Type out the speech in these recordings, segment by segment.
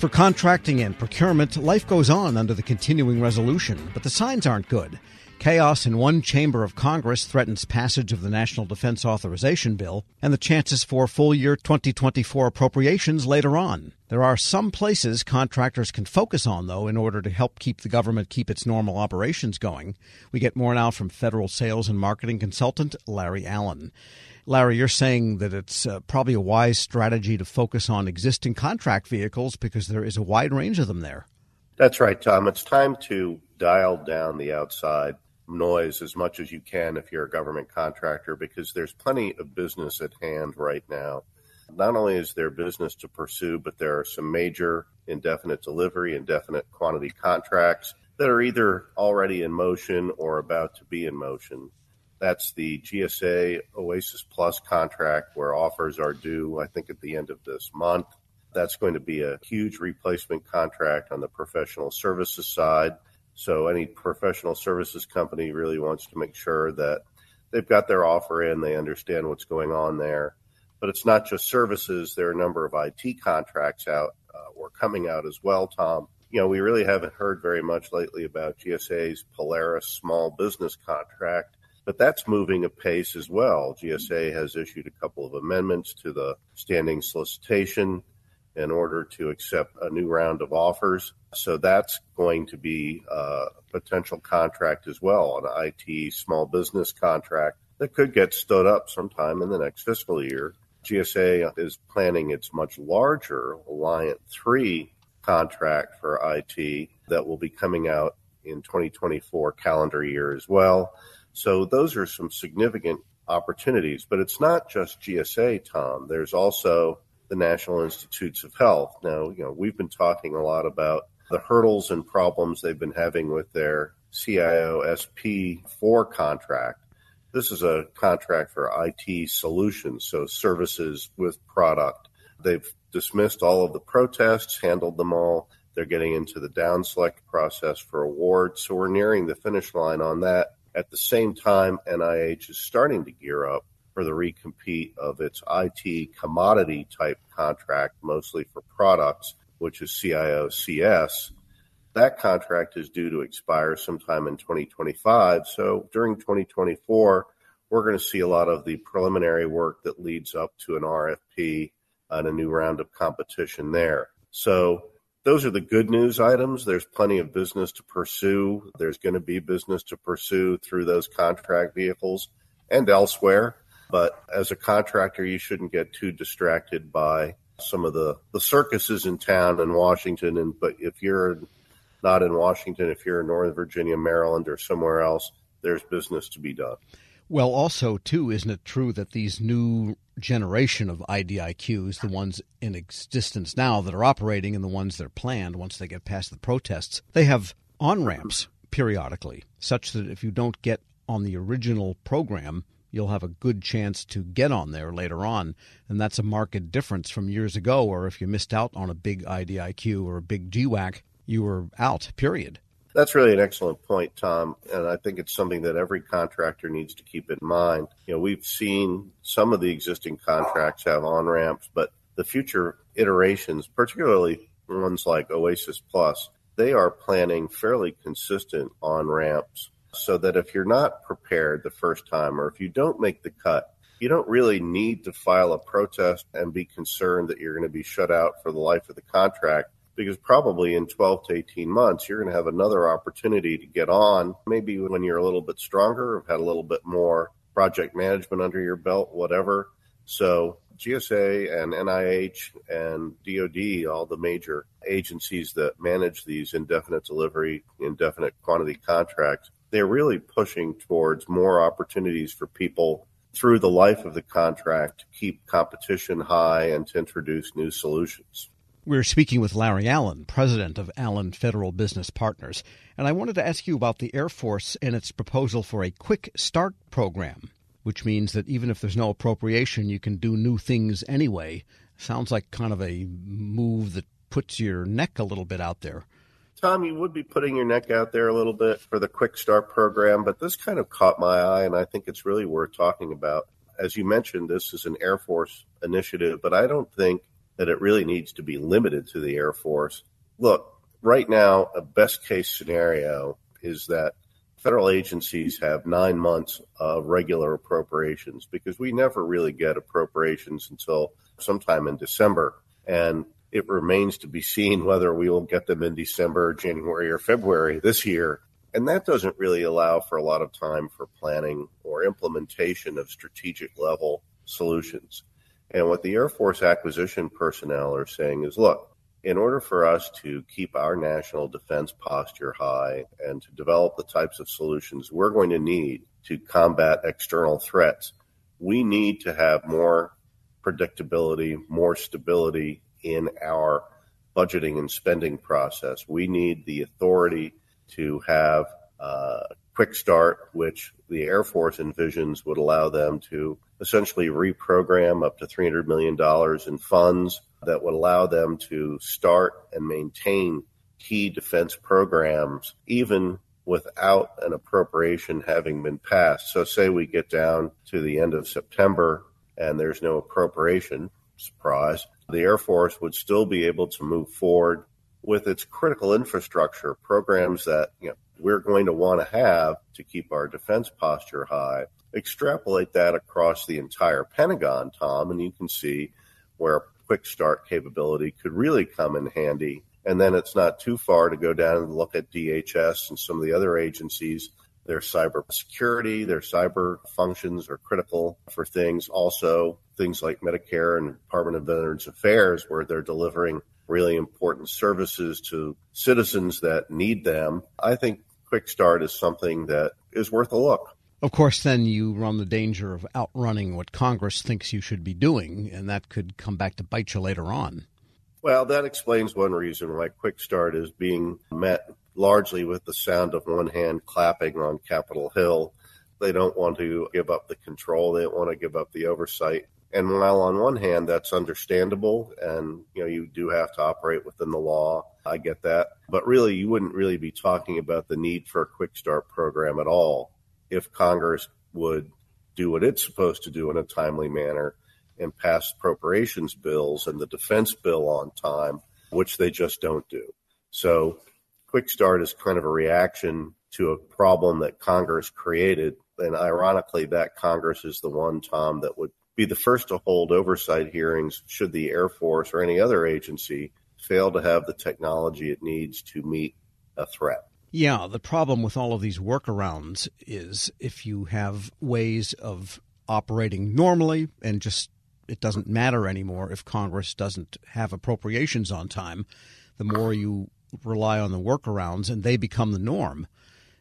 For contracting and procurement, life goes on under the continuing resolution, but the signs aren't good. Chaos in one chamber of Congress threatens passage of the National Defense Authorization Bill and the chances for full year 2024 appropriations later on. There are some places contractors can focus on, though, in order to help keep the government keep its normal operations going. We get more now from federal sales and marketing consultant Larry Allen. Larry, you're saying that it's uh, probably a wise strategy to focus on existing contract vehicles because there is a wide range of them there. That's right, Tom. It's time to dial down the outside noise as much as you can if you're a government contractor because there's plenty of business at hand right now. Not only is there business to pursue, but there are some major indefinite delivery, indefinite quantity contracts that are either already in motion or about to be in motion. That's the GSA Oasis Plus contract where offers are due, I think, at the end of this month. That's going to be a huge replacement contract on the professional services side. So any professional services company really wants to make sure that they've got their offer in, they understand what's going on there. But it's not just services. There are a number of IT contracts out uh, or coming out as well, Tom. You know, we really haven't heard very much lately about GSA's Polaris small business contract, but that's moving apace as well. GSA has issued a couple of amendments to the standing solicitation in order to accept a new round of offers. So that's going to be a potential contract as well, an IT small business contract that could get stood up sometime in the next fiscal year. GSA is planning its much larger Alliant 3 contract for IT that will be coming out in 2024 calendar year as well. So those are some significant opportunities, but it's not just GSA, Tom. There's also the National Institutes of Health. Now, you know, we've been talking a lot about the hurdles and problems they've been having with their CIO SP4 contract. This is a contract for IT solutions, so services with product. They've dismissed all of the protests, handled them all. They're getting into the down select process for awards. So we're nearing the finish line on that. At the same time, NIH is starting to gear up for the recompete of its IT commodity type contract, mostly for products, which is CIO-CS. That contract is due to expire sometime in 2025. So during 2024, we're going to see a lot of the preliminary work that leads up to an RFP and a new round of competition there. So those are the good news items. There's plenty of business to pursue. There's going to be business to pursue through those contract vehicles and elsewhere. But as a contractor, you shouldn't get too distracted by some of the, the circuses in town in Washington. And but if you're not in Washington, if you're in Northern Virginia, Maryland, or somewhere else, there's business to be done. Well, also too, isn't it true that these new generation of IDIQs, the ones in existence now that are operating and the ones that are planned once they get past the protests, they have on ramps periodically, such that if you don't get on the original program, you'll have a good chance to get on there later on. And that's a marked difference from years ago, where if you missed out on a big IDIQ or a big GWAC, you were out, period. That's really an excellent point, Tom. And I think it's something that every contractor needs to keep in mind. You know, we've seen some of the existing contracts have on ramps, but the future iterations, particularly ones like Oasis Plus, they are planning fairly consistent on ramps so that if you're not prepared the first time or if you don't make the cut, you don't really need to file a protest and be concerned that you're going to be shut out for the life of the contract because probably in 12 to 18 months, you're going to have another opportunity to get on, maybe when you're a little bit stronger, have had a little bit more project management under your belt, whatever. So GSA and NIH and DoD, all the major agencies that manage these indefinite delivery, indefinite quantity contracts, they're really pushing towards more opportunities for people through the life of the contract to keep competition high and to introduce new solutions. We're speaking with Larry Allen, president of Allen Federal Business Partners, and I wanted to ask you about the Air Force and its proposal for a quick start program, which means that even if there's no appropriation, you can do new things anyway. Sounds like kind of a move that puts your neck a little bit out there. Tom, you would be putting your neck out there a little bit for the Quick Start program, but this kind of caught my eye, and I think it's really worth talking about. As you mentioned, this is an Air Force initiative, but I don't think that it really needs to be limited to the Air Force. Look, right now, a best case scenario is that federal agencies have nine months of regular appropriations because we never really get appropriations until sometime in December. And it remains to be seen whether we will get them in December, January, or February this year. And that doesn't really allow for a lot of time for planning or implementation of strategic level solutions. And what the Air Force acquisition personnel are saying is look, in order for us to keep our national defense posture high and to develop the types of solutions we're going to need to combat external threats, we need to have more predictability, more stability in our budgeting and spending process. We need the authority to have a quick start, which the Air Force envisions would allow them to essentially reprogram up to $300 million in funds that would allow them to start and maintain key defense programs, even without an appropriation having been passed. So, say we get down to the end of September and there's no appropriation, surprise, the Air Force would still be able to move forward with its critical infrastructure programs that you know, we're going to want to have to keep our defense posture high. Extrapolate that across the entire Pentagon, Tom, and you can see where quick start capability could really come in handy. And then it's not too far to go down and look at DHS and some of the other agencies. Their cyber security, their cyber functions are critical for things. Also, things like Medicare and Department of Veterans Affairs, where they're delivering really important services to citizens that need them. I think Quick Start is something that is worth a look. Of course, then you run the danger of outrunning what Congress thinks you should be doing, and that could come back to bite you later on. Well, that explains one reason why Quick Start is being met largely with the sound of one hand clapping on Capitol Hill. They don't want to give up the control, they don't want to give up the oversight. And while on one hand that's understandable and you know you do have to operate within the law, I get that. But really you wouldn't really be talking about the need for a quick start program at all if Congress would do what it's supposed to do in a timely manner and pass appropriations bills and the defense bill on time, which they just don't do. So quick start is kind of a reaction to a problem that Congress created. And ironically, that Congress is the one, Tom, that would be the first to hold oversight hearings should the Air Force or any other agency fail to have the technology it needs to meet a threat. Yeah, the problem with all of these workarounds is if you have ways of operating normally and just it doesn't matter anymore if Congress doesn't have appropriations on time, the more you rely on the workarounds and they become the norm.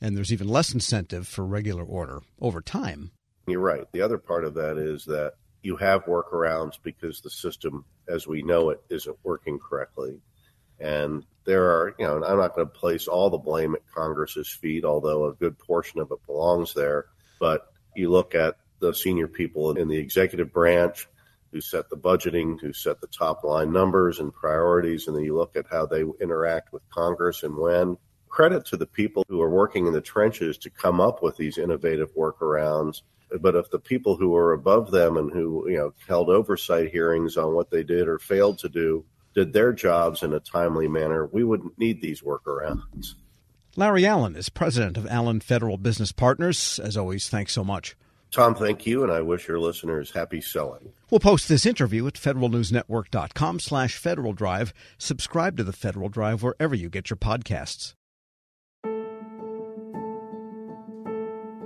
And there's even less incentive for regular order over time. You're right. The other part of that is that you have workarounds because the system as we know it isn't working correctly. And there are, you know, and I'm not going to place all the blame at Congress's feet, although a good portion of it belongs there. But you look at the senior people in the executive branch who set the budgeting, who set the top line numbers and priorities, and then you look at how they interact with Congress and when. Credit to the people who are working in the trenches to come up with these innovative workarounds but if the people who are above them and who you know held oversight hearings on what they did or failed to do did their jobs in a timely manner, we wouldn't need these workarounds. Larry Allen is president of Allen Federal Business Partners. As always, thanks so much. Tom, thank you, and I wish your listeners happy selling. We'll post this interview at federalnewsnetwork.com slash Federal Drive. Subscribe to the Federal Drive wherever you get your podcasts.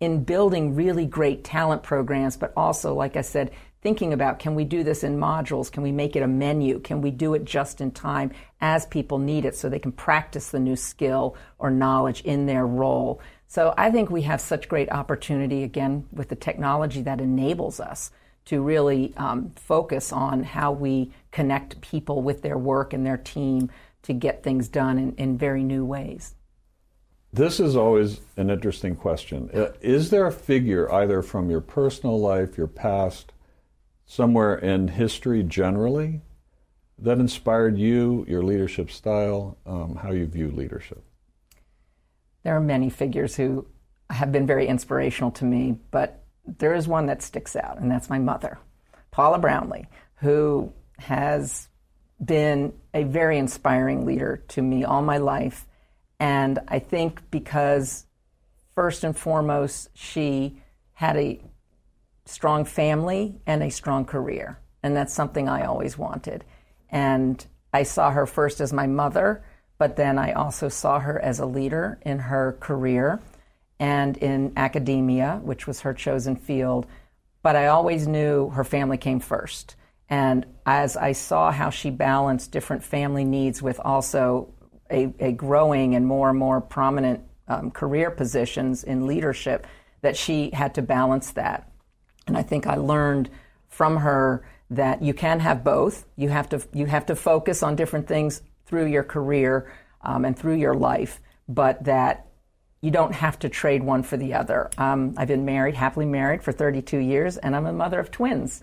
in building really great talent programs, but also, like I said, thinking about can we do this in modules? Can we make it a menu? Can we do it just in time as people need it so they can practice the new skill or knowledge in their role? So I think we have such great opportunity again with the technology that enables us to really um, focus on how we connect people with their work and their team to get things done in, in very new ways. This is always an interesting question. Uh, is there a figure, either from your personal life, your past, somewhere in history generally, that inspired you, your leadership style, um, how you view leadership? There are many figures who have been very inspirational to me, but there is one that sticks out, and that's my mother, Paula Brownlee, who has been a very inspiring leader to me all my life. And I think because, first and foremost, she had a strong family and a strong career. And that's something I always wanted. And I saw her first as my mother, but then I also saw her as a leader in her career and in academia, which was her chosen field. But I always knew her family came first. And as I saw how she balanced different family needs with also a, a growing and more and more prominent um, career positions in leadership, that she had to balance that. And I think I learned from her that you can have both. You have to you have to focus on different things through your career um, and through your life, but that you don't have to trade one for the other. Um, I've been married, happily married for 32 years, and I'm a mother of twins